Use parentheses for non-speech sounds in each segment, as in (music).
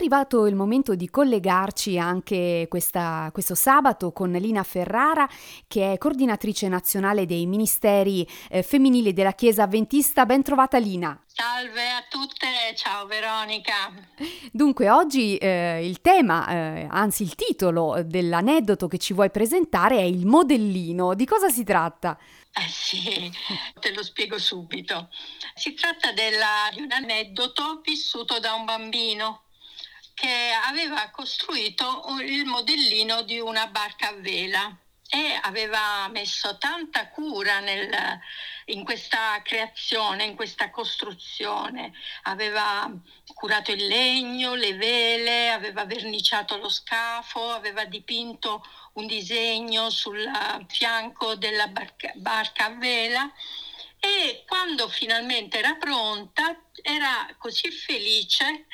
arrivato il momento di collegarci anche questa, questo sabato con Lina Ferrara, che è coordinatrice nazionale dei ministeri eh, femminili della Chiesa Avventista. Ben trovata Lina. Salve a tutte, ciao Veronica. Dunque, oggi eh, il tema, eh, anzi il titolo dell'aneddoto che ci vuoi presentare è il modellino. Di cosa si tratta? Eh sì, te lo spiego subito. Si tratta della, di un aneddoto vissuto da un bambino che aveva costruito il modellino di una barca a vela e aveva messo tanta cura nel, in questa creazione, in questa costruzione. Aveva curato il legno, le vele, aveva verniciato lo scafo, aveva dipinto un disegno sul fianco della barca, barca a vela e quando finalmente era pronta era così felice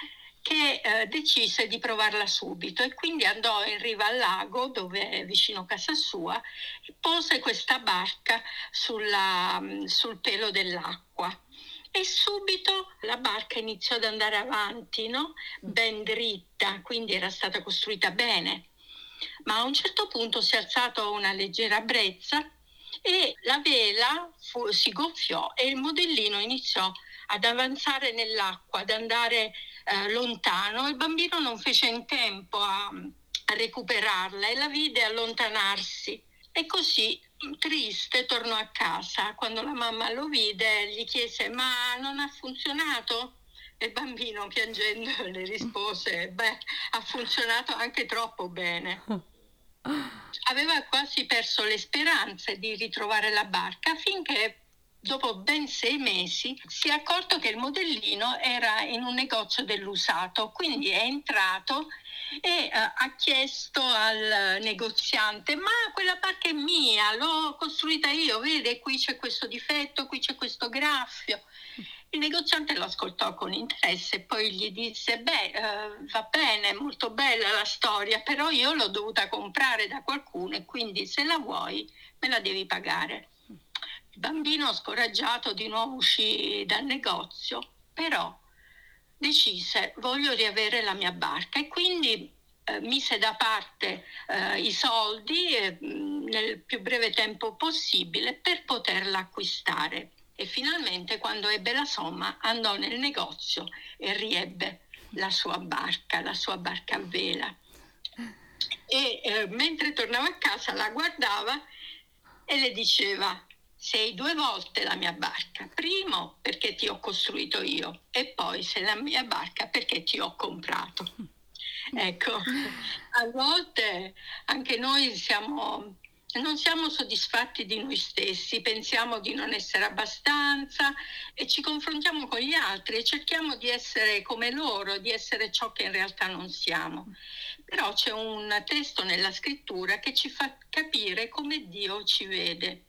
che eh, decise di provarla subito e quindi andò in riva al lago, dove è vicino a casa sua, e pose questa barca sulla, mm, sul pelo dell'acqua. E subito la barca iniziò ad andare avanti, no? ben dritta, quindi era stata costruita bene. Ma a un certo punto si è alzata una leggera brezza e la vela fu, si gonfiò e il modellino iniziò ad avanzare nell'acqua, ad andare eh, lontano. Il bambino non fece in tempo a, a recuperarla e la vide allontanarsi. E così, triste, tornò a casa. Quando la mamma lo vide, gli chiese: Ma non ha funzionato? E il bambino, piangendo, le rispose: Beh, ha funzionato anche troppo bene. (laughs) Aveva quasi perso le speranze di ritrovare la barca finché dopo ben sei mesi, si è accorto che il modellino era in un negozio dell'usato, quindi è entrato e uh, ha chiesto al negoziante ma quella barca è mia, l'ho costruita io, vede qui c'è questo difetto, qui c'è questo graffio. Il negoziante lo ascoltò con interesse e poi gli disse beh uh, va bene, molto bella la storia, però io l'ho dovuta comprare da qualcuno e quindi se la vuoi me la devi pagare. Il bambino scoraggiato di nuovo uscì dal negozio, però decise voglio riavere la mia barca e quindi eh, mise da parte eh, i soldi eh, nel più breve tempo possibile per poterla acquistare. E finalmente quando ebbe la somma andò nel negozio e riebbe la sua barca, la sua barca a vela. E eh, mentre tornava a casa la guardava e le diceva sei due volte la mia barca. Primo perché ti ho costruito io e poi sei la mia barca perché ti ho comprato. Ecco, a volte anche noi siamo, non siamo soddisfatti di noi stessi, pensiamo di non essere abbastanza e ci confrontiamo con gli altri e cerchiamo di essere come loro, di essere ciò che in realtà non siamo. Però c'è un testo nella scrittura che ci fa capire come Dio ci vede.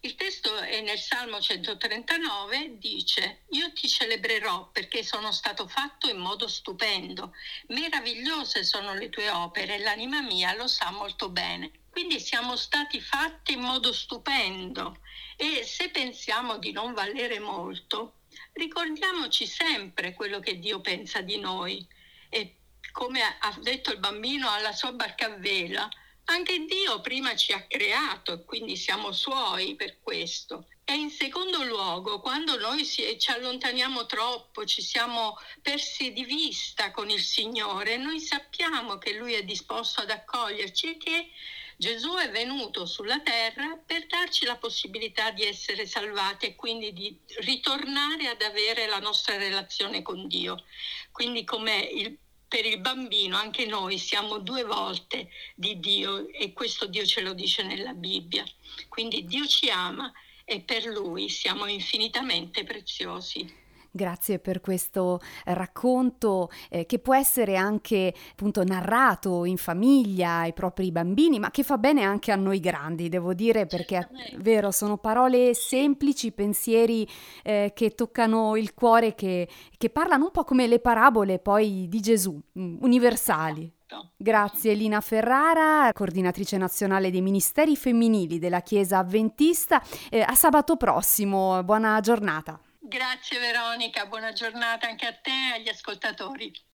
Il testo è nel Salmo 139, dice, io ti celebrerò perché sono stato fatto in modo stupendo, meravigliose sono le tue opere, l'anima mia lo sa molto bene. Quindi siamo stati fatti in modo stupendo e se pensiamo di non valere molto, ricordiamoci sempre quello che Dio pensa di noi e come ha detto il bambino alla sua barca a vela, anche Dio prima ci ha creato e quindi siamo suoi per questo. E in secondo luogo, quando noi ci allontaniamo troppo, ci siamo persi di vista con il Signore, noi sappiamo che Lui è disposto ad accoglierci e che Gesù è venuto sulla terra per darci la possibilità di essere salvati e quindi di ritornare ad avere la nostra relazione con Dio. Quindi come il per il bambino anche noi siamo due volte di Dio e questo Dio ce lo dice nella Bibbia. Quindi Dio ci ama e per Lui siamo infinitamente preziosi. Grazie per questo racconto eh, che può essere anche appunto narrato in famiglia ai propri bambini, ma che fa bene anche a noi grandi, devo dire, perché vero, sono parole semplici, pensieri eh, che toccano il cuore, che, che parlano un po' come le parabole poi di Gesù, mm, universali. Esatto. Grazie Lina Ferrara, coordinatrice nazionale dei ministeri femminili della Chiesa Avventista. Eh, a sabato prossimo, buona giornata. Grazie Veronica, buona giornata anche a te e agli ascoltatori.